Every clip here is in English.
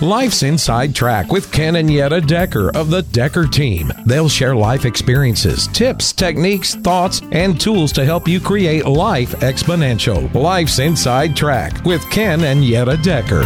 Life's Inside Track with Ken and Yetta Decker of the Decker team. They'll share life experiences, tips, techniques, thoughts, and tools to help you create life exponential. Life's Inside Track with Ken and Yetta Decker.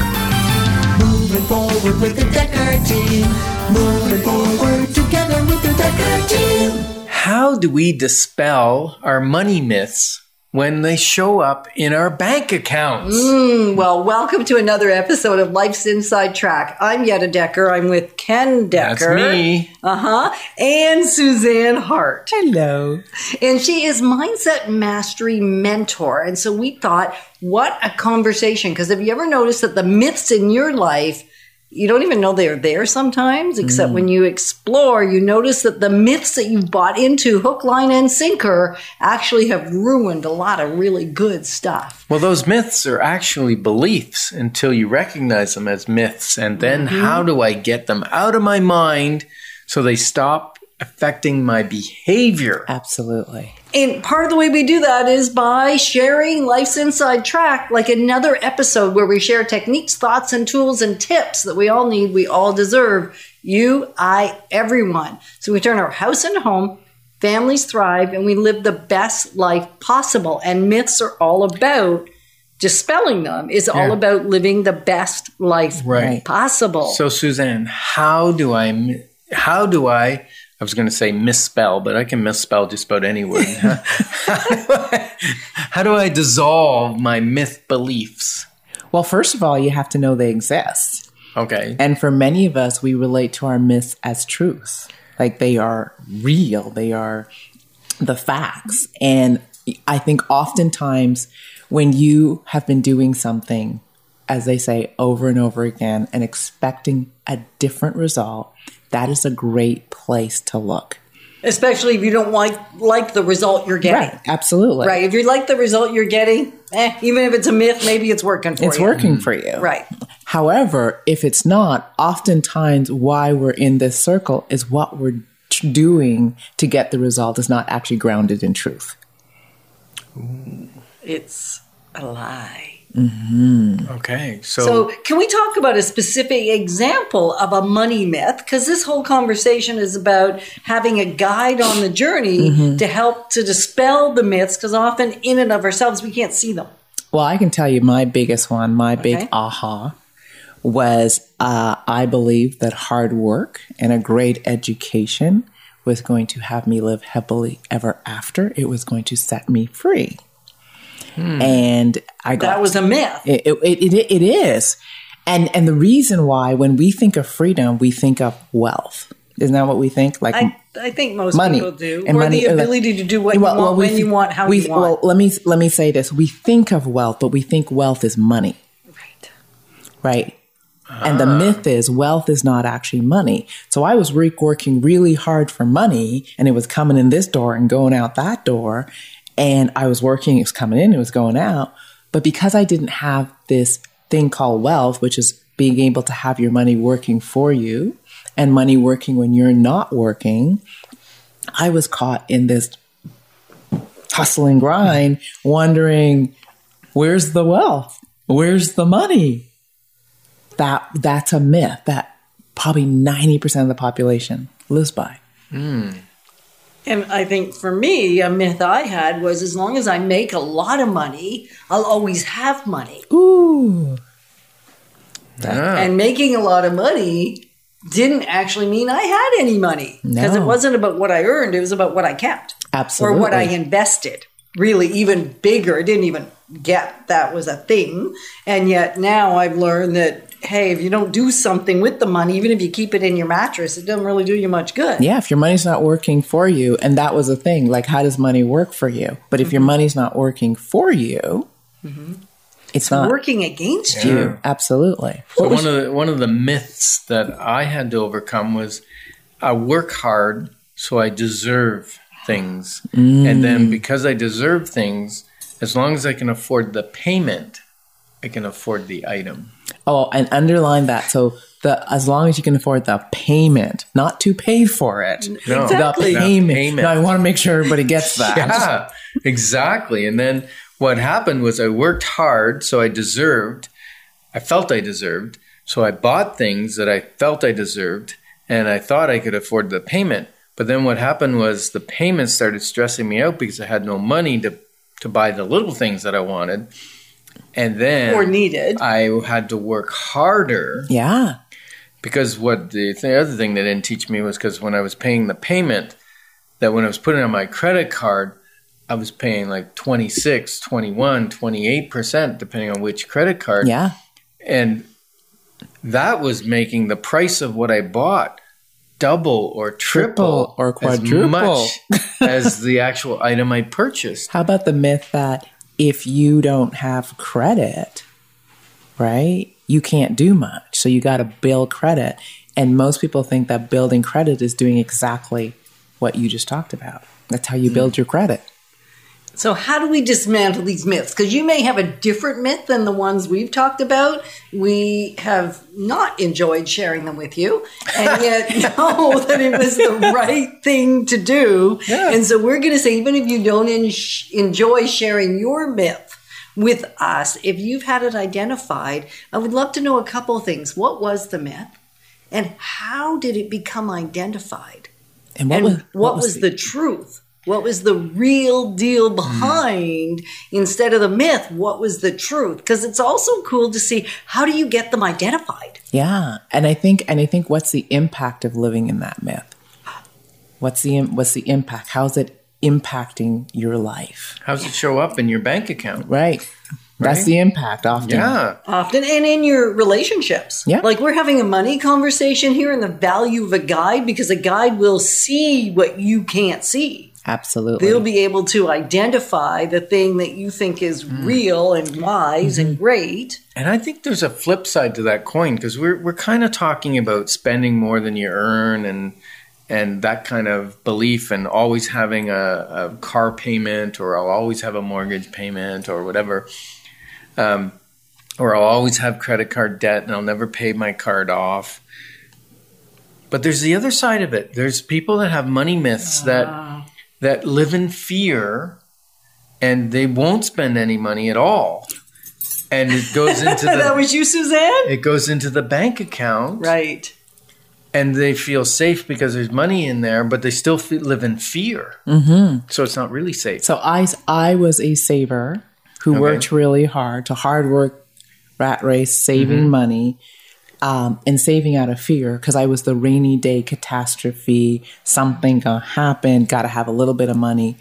Moving forward with the Decker team. Moving forward together with the Decker team. How do we dispel our money myths when they show up in our bank accounts? Mm, well, welcome to another episode of Life's Inside Track. I'm Yetta Decker. I'm with Ken Decker. That's me. Uh huh. And Suzanne Hart. Hello. And she is Mindset Mastery Mentor. And so we thought, what a conversation. Because have you ever noticed that the myths in your life, you don't even know they're there sometimes, except when mm. you explore, you notice that the myths that you've bought into hook, line, and sinker actually have ruined a lot of really good stuff. Well, those myths are actually beliefs until you recognize them as myths. And then mm-hmm. how do I get them out of my mind so they stop affecting my behavior? Absolutely. And part of the way we do that is by sharing Life's Inside Track, like another episode where we share techniques, thoughts, and tools and tips that we all need, we all deserve. You, I, everyone. So we turn our house into home, families thrive, and we live the best life possible. And myths are all about dispelling them, is all about living the best life Right. possible. So, Suzanne, how do I, how do I, I was going to say misspell, but I can misspell just about any word. how, do I, how do I dissolve my myth beliefs? Well, first of all, you have to know they exist. Okay. And for many of us, we relate to our myths as truths. Like they are real, they are the facts. And I think oftentimes when you have been doing something, as they say, over and over again and expecting a different result, that is a great place to look. Especially if you don't like like the result you're getting. Right. Absolutely. Right. If you like the result you're getting, eh, even if it's a myth, maybe it's working for It's you. It's working for you. Right. However, if it's not, oftentimes why we're in this circle is what we're t- doing to get the result is not actually grounded in truth. It's a lie. Okay. So, So, can we talk about a specific example of a money myth? Because this whole conversation is about having a guide on the journey Mm-hmm. to help to dispel the myths, because often in and of ourselves, we can't see them. Well, I can tell you my biggest one, my Okay. big aha was uh, I believed that hard work and a great education was going to have me live happily ever after. It was going to set me free. Hmm. And I got That was a myth. It, it, it, it is. And, and the reason why, when we think of freedom, we think of wealth. Isn't that what we think? Like I, I think most money people do. and or money- the uh, ability to do what Well, you well, want, we when you want, how we, you want. Well, let me let me say this: we think of wealth, but we think wealth is money, right. right? And the ah. myth is wealth is not actually money. So I was re- working really hard for money, and it was coming in this door and going out that door, and I was working; it was coming in, it was going out. But because I didn't have this thing called wealth, which is being able to have your money working for you and money working when you're not working, I was caught in this hustle and grind, wondering where's the wealth? Where's the money? That that's a myth that probably 90% of the population lives by. Hmm. And I think for me, a myth I had was as long as I make a lot of money, I'll always have money. Ooh. yeah. And making a lot of money didn't actually mean I had any money because it wasn't about what I earned, it was about what I kept Absolutely. or what I invested. Really, even bigger. I didn't even get that was a thing. And yet now I've learned that, hey, if you don't do something with the money, even if you keep it in your mattress, it doesn't really do you much good. Yeah, if your money's not working for you, and that was the thing, like how does money work for you? But if your mm-hmm. money's not working for you, mm-hmm. it's not Working against you. you. Absolutely. So one of the one of the myths that I had to overcome was I work hard, so I deserve things, mm. and then because I deserve things, as long as I can afford the payment, I can afford the item. Oh, and underline that. So the as long as you can afford the payment, not to pay for it. No, Exactly. The the payment. payment. No, I want to make sure everybody gets that. Yeah, exactly. And then what happened was I worked hard, so I deserved, I felt I deserved, So I bought things that I felt I deserved and I thought I could afford the payment. But then what happened was the payment started stressing me out because I had no money to, to buy the little things that I wanted. And then Or needed. I had to work harder Yeah. because what the, the other thing they didn't teach me was because when I was paying the payment, that when I was putting on my credit card, I was paying like 26, 21, 28%, depending on which credit card. Yeah. And that was making the price of what I bought double or triple, Triple or as quadruple. much as the actual item I purchased. How about the myth that if you don't have credit, right, you can't do much. So you got to build credit. And most people think that building credit is doing exactly what you just talked about. That's how you hmm. build your credit. So, how do we dismantle these myths? Because you may have a different myth than the ones we've talked about. We have not enjoyed sharing them with you, and yet know that it was the right thing to do. And so, we're going to say, even if you don't en- enjoy sharing your myth with us, if you've had it identified, I would love to know a couple of things. What was the myth? And how did it become identified? And what and was what, was, the, truth? What was the real deal hmm. behind instead of the myth? What was the truth? Because it's also cool to see how do you get them identified. Yeah, and I think and I think what's the impact of living in that myth? What's the what's the impact? How's it impacting your life? How does it show up in your bank account? Right. That's Right. the impact often. Yeah. Often and in your relationships. Yeah. Like we're having a money conversation here and the value of a guide because a guide will see what you can't see. Absolutely. They'll be able to identify the thing that you think is hmm. real and wise and mm-hmm. great. And I think there's a flip side to that coin because we're we're kind of talking about spending more than you earn and and that kind of belief and always having a, a car payment or I'll always have a mortgage payment or whatever. Um, or I'll always have credit card debt and I'll never pay my card off. But there's the other side of it. There's people that have money myths that ah. That live in fear and they won't spend any money at all. And it goes into that was you, Suzanne? it goes into the bank account Right. and they feel safe because there's money in there, but they still live in fear. Mm-hmm. So it's not really safe. So I, I was a saver who Okay. worked really hard to hard work, rat race, saving Mm-hmm. money, um, and saving out of fear because I was the rainy day catastrophe. Something gonna happen. Got to have a little bit of money.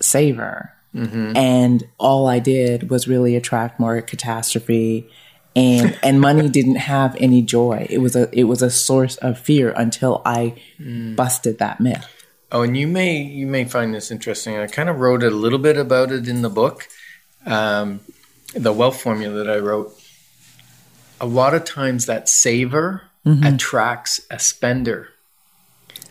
Saver, Mm-hmm. and all I did was really attract more catastrophe. And and money didn't have any joy. It was a it was a source of fear until I Mm. busted that myth. Oh, and you may you may find this interesting. I kind of wrote a little bit about it in the book, um, the wealth formula that I wrote. A lot of times, that saver mm-hmm. attracts a spender.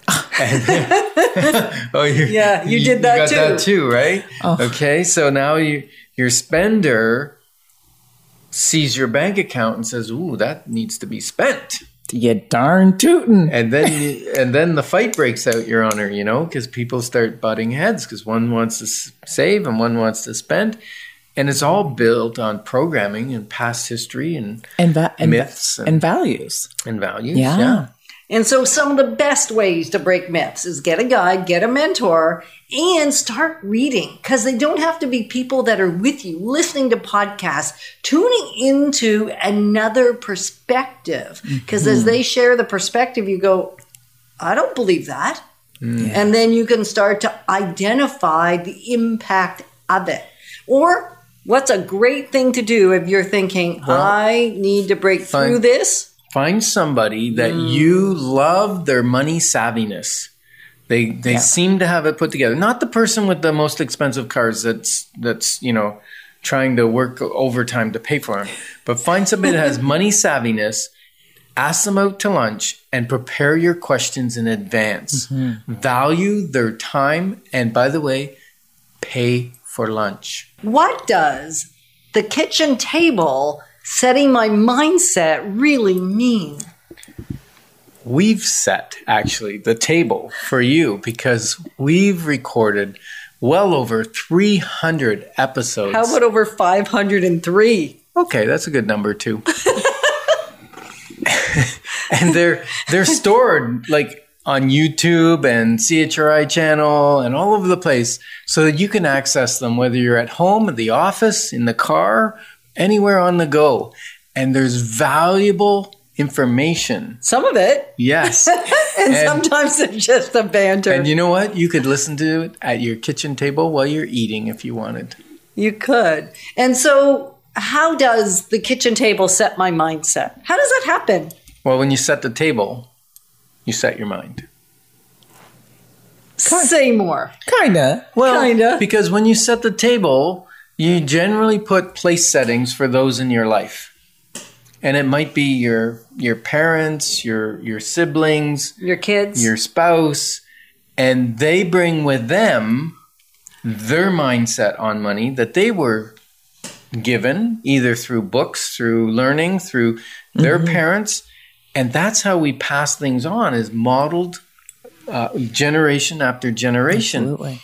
Oh, you, Yeah, you did that got too. that too, right? Oh. Okay, so now you your spender sees your bank account and says, "Ooh, that needs to be spent." You darn tootin'. and then you, and then the fight breaks out your honor you know because people start butting heads because one wants to save and one wants to spend and it's all built on programming and past history and and, va- and, Myths and- and values. and values Yeah. And so, some of the best ways to break myths is get a guide, get a mentor, and start reading because they don't have to be people that are with you listening to podcasts, tuning into another perspective. Because as mm-hmm. they share the perspective, you go, I don't believe that. Mm. And then you can start to identify the impact of it. Or what's a great thing to do if you're thinking, I need to break Fine. through this? find somebody that mm. you love their money savviness. They they seem to have it put together. Not the person with the most expensive cars that's that's you know trying to work overtime to pay for them but find somebody that has money savviness ask them out to lunch and prepare your questions in advance. Mm-hmm. Value their time and by the way pay for lunch what does the kitchen table setting my mindset really mean? we've set actually the table for you because we've recorded well over 300 episodes. How about over 503? okay, that's a good number too. and they're they're stored like on YouTube and CHRI channel and all over the place so that you can access them whether you're at home, at the office, in the car, anywhere on the go. And there's valuable information. Some of it. Yes. And, And- sometimes it's just a banter. and you know what? You could listen to it at your kitchen table while you're eating if you wanted. You could. And so, how does the kitchen table set my mindset? How does that happen? Well, when you set the table, you set your mind. Say more. Kinda. Well, Kinda. because when you set the table, you generally put place settings for those in your life. And it might be your your parents, your your siblings, Your kids. your spouse, and they bring with them their mindset on money that they were given either through books, through learning, through their mm-hmm. parents, and that's how we pass things on is modeled uh, generation after generation. Absolutely.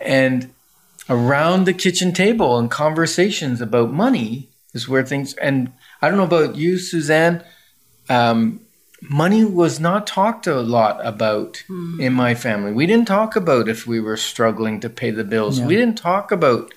and around the kitchen table and conversations about money is where things and i don't know about you suzanne um, money was not talked a lot about in my family. We didn't talk about if we were struggling to pay the bills. We didn't talk about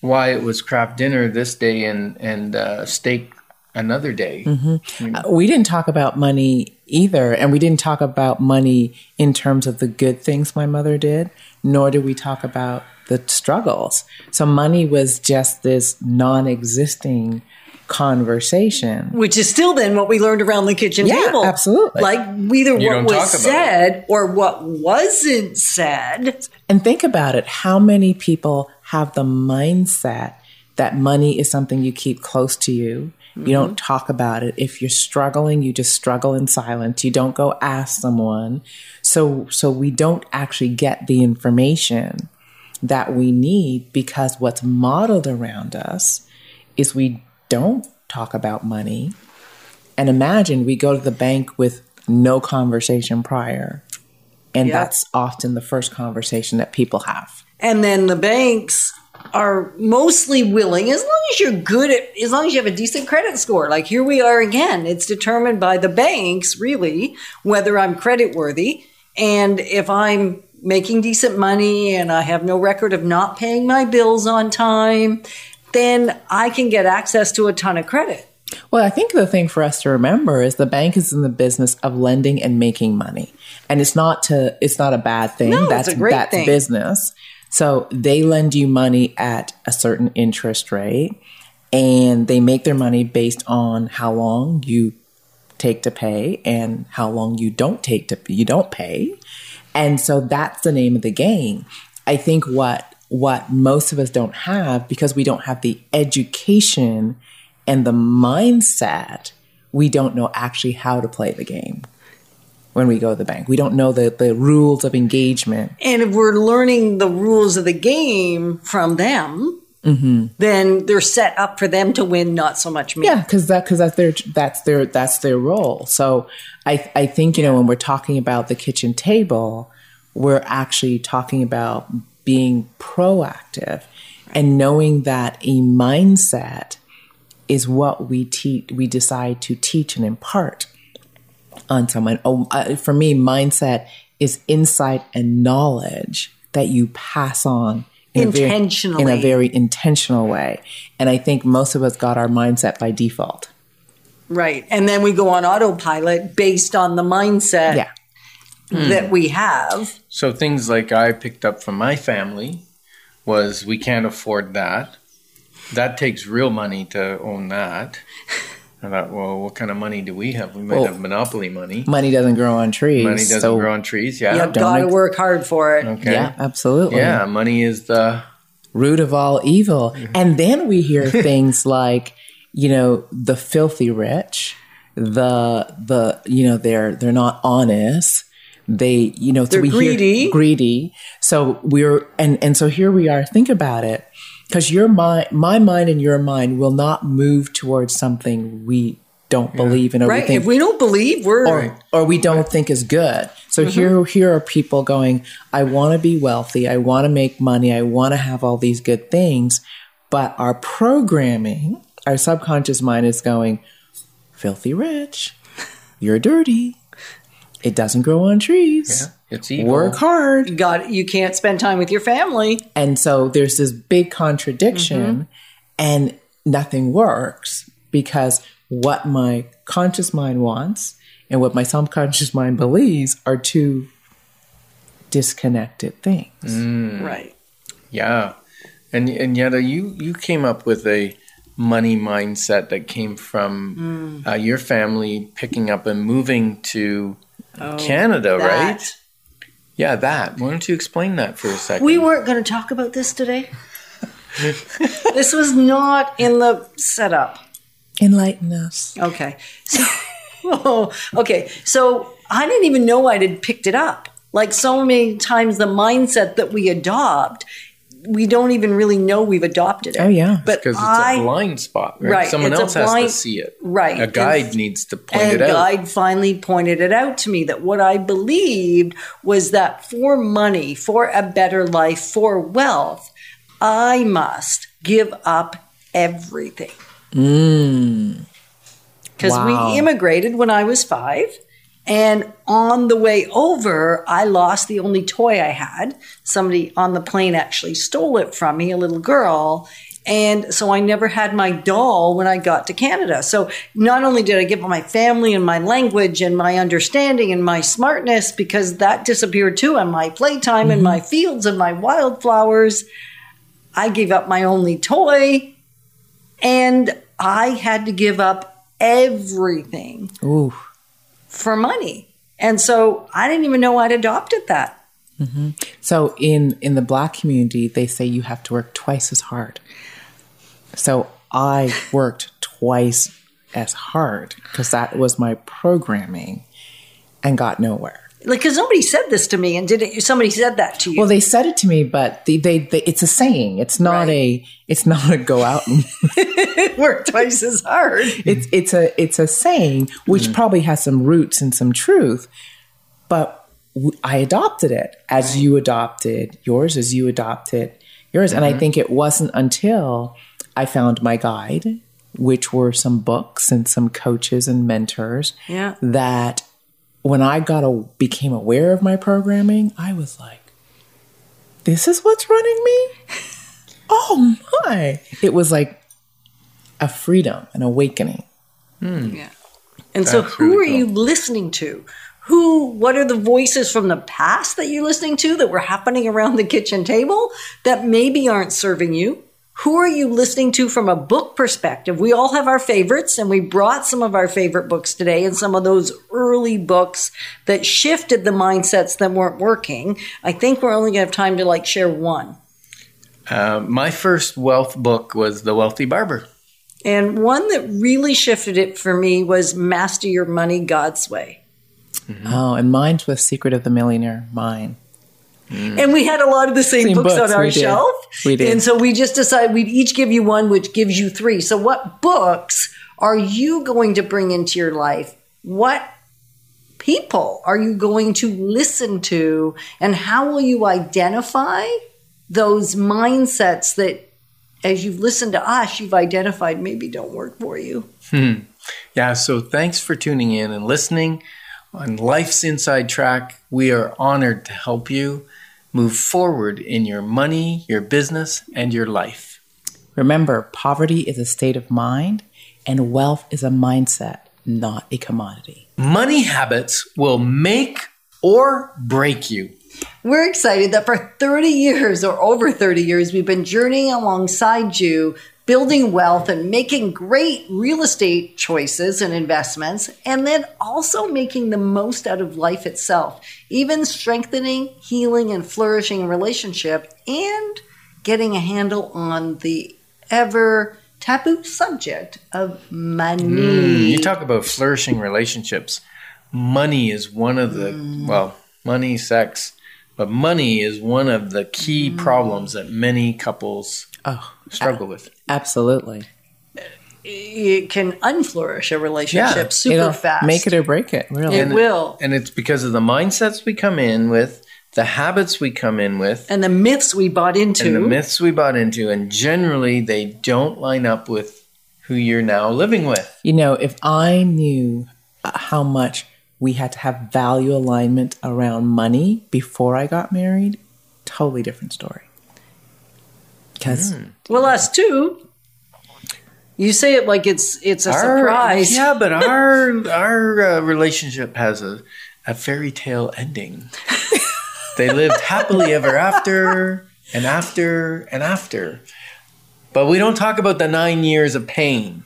why it was Kraft dinner this day and and uh, steak another day Uh, we didn't talk about money either and we didn't talk about money in terms of the good things my mother did nor did we talk about the struggles so money was just this non-existing conversation which is still then what we learned around the kitchen Yeah, table. absolutely. Like either You what was talk about said or what wasn't said. And think about it how many people have the mindset that money is something you keep close to you? You don't mm-hmm. talk about it. If you're struggling, you just struggle in silence. You don't go ask someone. So so we don't actually get the information that we need because what's modeled around us is we don't talk about money. And imagine we go to the bank with no conversation prior. And Yeah. that's often the first conversation that people have. And then the banks are mostly willing, as long as you're good at, as long as you have a decent credit score. Like here we are again. It's determined by the banks, really, whether I'm credit worthy. And if I'm making decent money and I have no record of not paying my bills on time, then I can get access to a ton of credit. Well, I think the thing for us to remember is the bank is in the business of lending and making money. And it's not to it's not a bad thing. No, it's that's a great that's thing. business. So they lend you money at a certain interest rate and they make their money based on how long you take to pay and how long you don't take to you don't pay. And so that's the name of the game. I think what what most of us don't have because we don't have the education and the mindset, we don't know actually how to play the game when we go to the bank. We don't know the, the rules of engagement. And if we're learning the rules of the game from them, mm-hmm. then they're set up for them to win, not so much me. Yeah, because that because that's their that's their that's their role. So I I think you know when we're talking about the kitchen table, we're actually talking about being proactive and knowing that a mindset is what we teach we decide to teach and impart on someone. Oh, uh, for me, mindset is insight and knowledge that you pass on in a very- in a very intentional way. And I think most of us got our mindset by default. Right. And then we go on autopilot based on the mindset Yeah. that we have. So things like I picked up from my family was we can't afford that. That takes real money to own that. I thought, well, what kind of money do we have? We might Well, have monopoly money. Money doesn't grow on trees. Money doesn't so- grow on trees. Yeah. You've got to work hard for it. Okay. Yeah, absolutely. Yeah, money is the Root of all evil. Mm-hmm. And then we hear things like, you know, the filthy rich, the the you know, they're they're not honest. They, you know, They're we greedy. hear greedy. So we're and and so here we are. Think about it. Because your mind, my mind, and your mind will not move towards something we don't believe in or we think If we don't believe, we're or or we don't think is good. So mm-hmm. here here are people going, I want to be wealthy, I want to make money, I want to have all these good things, but our programming, our subconscious mind is going filthy rich. you're dirty. It doesn't grow on trees. Yeah, it's evil. Work hard. You got you can't spend time with your family. And so there's this big contradiction, and nothing works because what my conscious mind wants and what my subconscious mind believes are two disconnected things. Right. Yeah, and and yet uh, you you came up with a money mindset that came from uh, your family picking up and moving to Oh, Canada, that. right? Yeah, that. Why don't you explain that for a second? We weren't going to talk about this today. this was not in the setup. Enlighten us. Okay. So, okay. So I didn't even know I had picked it up. Like so many times, the mindset that we adopt, we don't even really know we've adopted it. Oh, yeah. But because it's I, a blind spot, right? Right, Someone it's a else has blind- to see it, right. A guide And- needs to point point it out. guide finally pointed it out to me that what I believed was that for money, for a better life, for wealth, I must give up everything. Mm. Because Wow. we immigrated when I was five. And on the way over, I lost the only toy I had. Somebody on the plane actually stole it from me, a little girl. And so I never had my doll when I got to Canada. So not only did I give up my family and my language and my understanding and my smartness, because that disappeared too, and my playtime and mm-hmm. my fields and my wildflowers, I gave up my only toy and I had to give up everything Ooh. For money. And so I didn't even know I'd adopted that. Mm-hmm. So in in the black community, they say you have to work twice as hard. So I worked twice as hard because that was my programming and got nowhere. Like, because nobody said this to me, and did it? Somebody said that to you. Well, they said it to me, but they, they, they it's a saying. It's not a it's not a go out and work twice as hard. it's it's a it's a saying which mm. probably has some roots and some truth but w- i adopted it as you adopted yours as you adopted yours and i mm-hmm. think it wasn't until i found my guide which were some books and some coaches and mentors Yeah. that when i got a, became aware of my programming i was like this is what's running me oh my it was like a freedom an awakening hmm. Yeah. And so, who really are you listening to? Who? What are the voices from the past that you're listening to that were happening around the kitchen table that maybe aren't serving you? Who are you listening to from a book perspective? We all have our favorites, and we brought some of our favorite books today, and some of those early books that shifted the mindsets that weren't working. I think we're only going to have time to like share one. Uh, my first wealth book was The Wealthy Barber. And one that really shifted it for me was Master Your Money God's Way. Oh, and mine was Secret of the Millionaire. Mine. And we had a lot of the same, Same books, books, on our we did. shelf. We did. And so we just decided we'd each give you one, which gives you three. So, what books are you going to bring into your life? What people are you going to listen to? And how will you identify those mindsets that, as you've listened to us, you've identified maybe don't work for you? Hmm. Yeah, so thanks for tuning in and listening on Life's Inside Track. We are honored to help you move forward in your money, your business, and your life. Remember, poverty is a state of mind, and wealth is a mindset, not a commodity. Money habits will make or break you. We're excited that for 30 years or over 30 years, we've been journeying alongside you, building wealth and making great real estate choices and investments, and then also making the most out of life itself, even strengthening, healing, and flourishing a relationship, and getting a handle on the ever taboo subject of money. Mm, you talk about flourishing relationships. Money is one of the, mm. well, money, sex, but money is one of the key mm. problems that many couples Oh, struggle with. absolutely. it can unflourish a relationship Yeah, super It'll fast. Make it or break it, really. It will. And it's because of the mindsets we come in with, the habits we come in with, and the myths we bought into. and the myths we bought into, and generally they don't line up with who you're now living with. You know, if I knew uh, how much we had to have value alignment around money before I got married, totally different story. Because Well, us too. You say it like it's it's a Our- surprise. Yeah, but our our uh, relationship has a, a fairy tale ending. they lived happily ever after and after and after. But we don't talk about the nine years of pain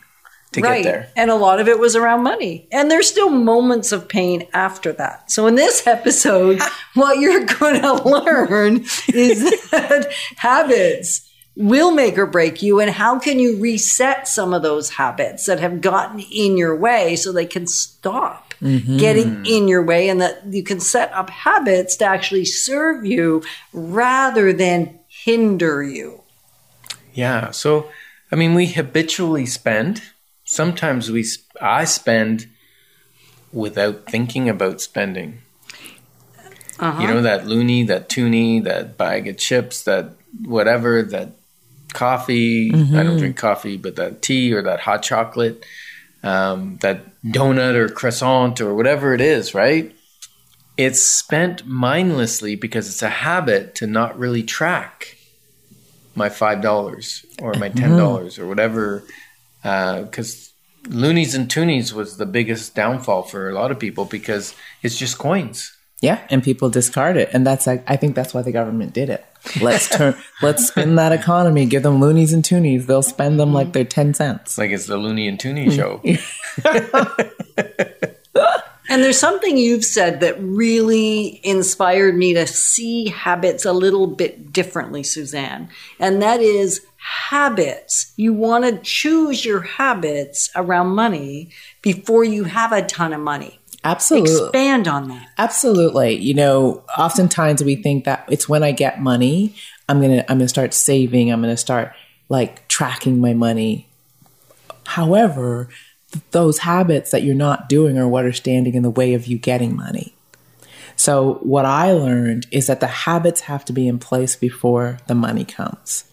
to right. get there. And a lot of it was around money. And there's still moments of pain after that. So in this episode, what you're going to learn is that habits will make or break you and how can you reset some of those habits that have gotten in your way so they can stop mm-hmm. getting in your way and that you can set up habits to actually serve you rather than hinder you. Yeah. So, I mean, we habitually spend. Sometimes we, I spend without thinking about spending. Uh-huh. You know, that loonie, that toonie, that bag of chips, that whatever, that coffee. I don't mm-hmm. drink coffee, but that tea or that hot chocolate, um, that donut or croissant or whatever it is, right? It's spent mindlessly because it's a habit to not really track my five dollars or my ten mm-hmm. dollars or whatever, uh, because loonies and toonies was the biggest downfall for a lot of people because it's just coins. Yeah, and people discard it, and that's like I think that's why the government did it. Let's turn, let's spin that economy. Give them loonies and toonies. They'll spend them like they're ten cents. Like it's the loonie and toonie mm. show. And there's something you've said that really inspired me to see habits a little bit differently, Suzanne. And that is habits. You want to choose your habits around money before you have a ton of money. Absolutely. Expand on that. Absolutely. You know, oftentimes we think that it's when I get money, I'm going to I'm going to start saving, I'm going to start like tracking my money. However, th- those habits that you're not doing are what are standing in the way of you getting money. So, what I learned is that the habits have to be in place before the money comes.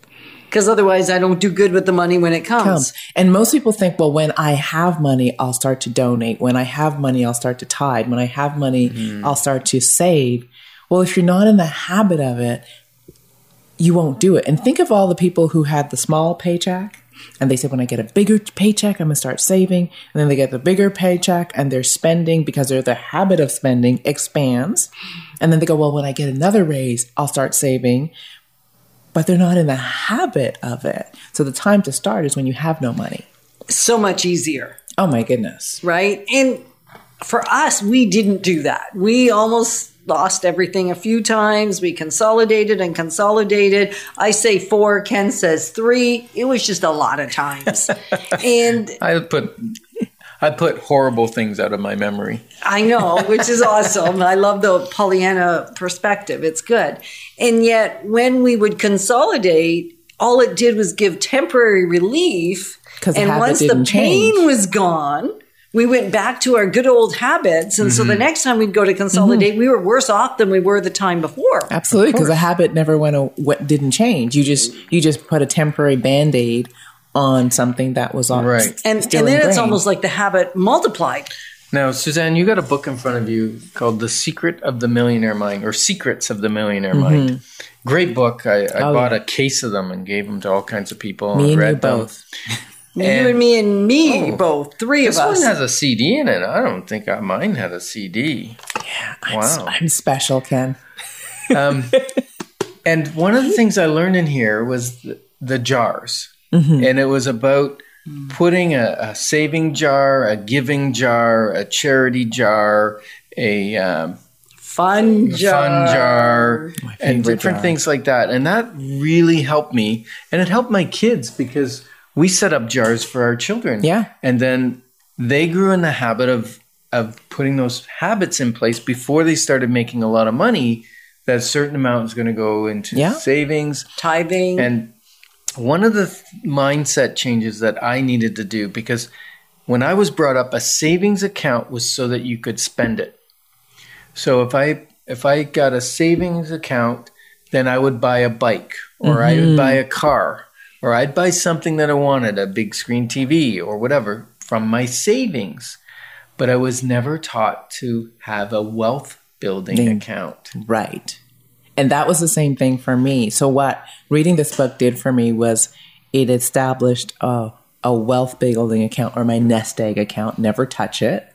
Because otherwise, I don't do good with the money when it comes. comes. And most people think, well, when I have money, I'll start to donate. When I have money, I'll start to tithe. When I have money, mm-hmm. I'll start to save. Well, if you're not in the habit of it, you won't do it. And think of all the people who had the small paycheck and they said, when I get a bigger paycheck, I'm going to start saving. And then they get the bigger paycheck and they're spending because their the habit of spending expands. And then they go, well, when I get another raise, I'll start saving but they're not in the habit of it. So the time to start is when you have no money. So much easier. Oh my goodness. right? And for us, we didn't do that. We almost lost everything a few times. We consolidated and consolidated. I say four, Ken says three. It was just a lot of times. and I put I put horrible things out of my memory. I know, which is awesome. I love the Pollyanna perspective. It's good. And yet, when we would consolidate, all it did was give temporary relief. 'Cause the and once the pain change. was gone, we went back to our good old habits. And so the mm-hmm. next time we'd go to consolidate, mm-hmm. we were worse off than we were the time before. Absolutely, because the habit never went. A, what didn't change. You just you just put a temporary band aid on something that was on Right. And, and then it's almost like the habit multiplied. Now, Suzanne, you got a book in front of you called The Secret of the Millionaire Mind or Secrets of the Millionaire Mind. Great book. I, I Mm-hmm. Oh, bought yeah. a case of them and gave them to all kinds of people. Me and you read them. both. you And- and me and me, Oh. both, three of us. This of one has a CD in it. I don't think I, mine had a CD. I'm, Wow. I'm special, Ken. Um, and one of the things I learned in here was the, the jars, Mm-hmm. and it was about putting a, a saving jar, a giving jar, a charity jar, a um, Fun jar. fun jar, and different jar. things like that. And that really helped me, and it helped my kids because we set up jars for our children. Yeah. and then they grew in the habit of of putting those habits in place before they started making a lot of money. That certain amount is going to go into Yeah. savings, Tithing. and one of the th- mindset changes that I needed to do because when I was brought up, a savings account was so that you could spend it. So if I if I got a savings account, then I would buy a bike or I would mm-hmm. buy a car or I'd buy something that I wanted, a big screen TV or whatever from my savings. but I was never taught to have a wealth building account. Right. And that was the same thing for me. So what reading this book did for me was it established a, a wealth building account or my nest egg account, never touch it.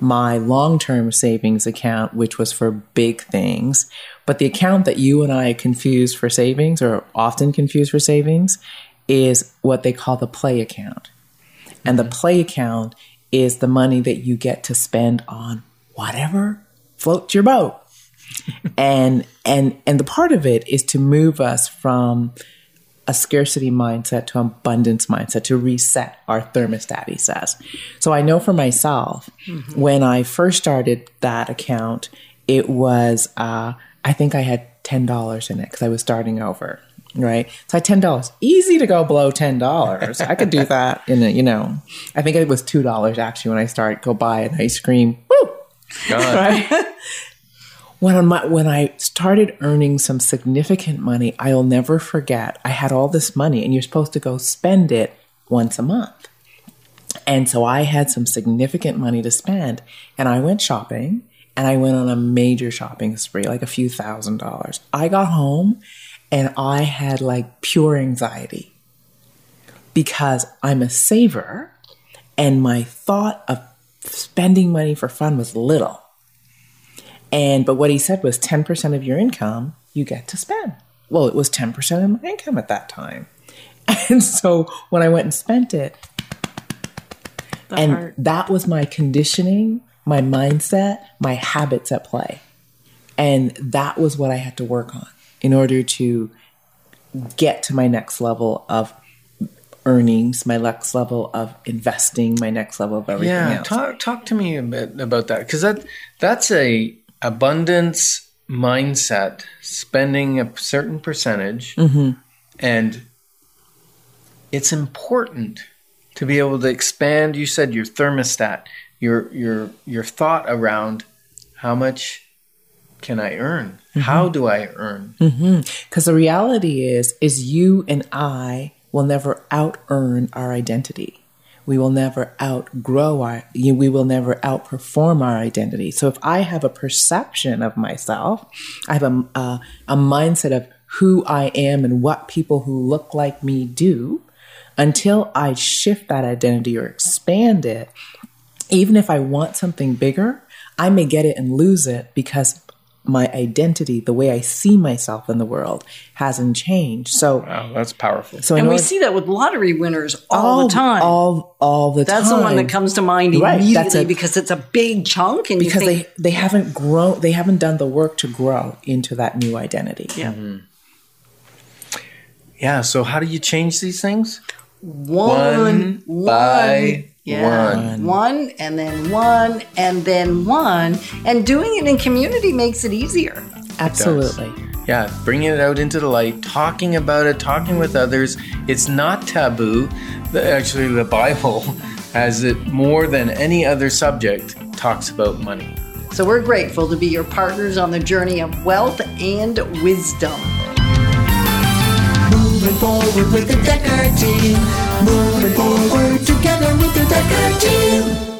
My long term savings account, which was for big things. But the account that you and I confuse for savings or often confuse for savings is what they call the play account. And the mm-hmm. play account is the money that you get to spend on whatever floats your boat and and and the part of it is to move us from a scarcity mindset to an abundance mindset to reset our thermostat he says so i know for myself when i first started that account it was uh, i think i had $10 in it because i was starting over right? So i had $10 easy to go below $10 i could do that in a you know i think it was $2 actually when i started go buy an ice cream. Woo! God, right? When I when I started earning some significant money, I'll never forget. I had all this money, and you're supposed to go spend it once a month. And so I had some significant money to spend, and I went shopping, and I went on a major shopping spree, like a few thousand dollars. I got home, and I had like pure anxiety because I'm a saver, and my thought of spending money for fun was little. And but what he said was 10% of your income you get to spend. Well, it was 10% of my income at that time. And so when I went and spent it, The and heart. that was my conditioning, my mindset, my habits at play. And that was what I had to work on in order to get to my next level of earnings, my next level of investing, my next level of everything yeah. else. Talk talk to me a bit about that because that that's a abundance mindset, spending a certain percentage, mm-hmm. and it's important to be able to expand. You said your thermostat, your your your thought around how much can I earn? Mm-hmm. How do I earn? Mm-hmm. Because the reality is, is you and I will never out earn our identity. We will never outgrow our, we will never outperform our identity. So if I have a perception of myself, I have a, a, a mindset of who I am and what people who look like me do, until I shift that identity or expand it, even if I want something bigger, I may get it and lose it because my identity, the way I see myself in the world, hasn't changed. So, Wow, that's powerful. so And we see that with lottery winners all, the time. all all the that's time. That's the one that comes to mind Right, that's immediately a- because it's a big chunk and because you think, they they haven't grown, they haven't done the work to grow into that new identity. yeah. Mm-hmm. Yeah. So how do you change these things? one, One by yeah, one. one, and then one, and then one, and doing it in community makes it easier. Absolutely. Yeah, bringing it out into the light, talking about it, talking with others. It's not taboo. Actually, the Bible has it more than any other subject talks about money. So we're grateful to be your partners on the journey of wealth and wisdom. Moving forward with the Decker team. Moving forward together with the Decker team.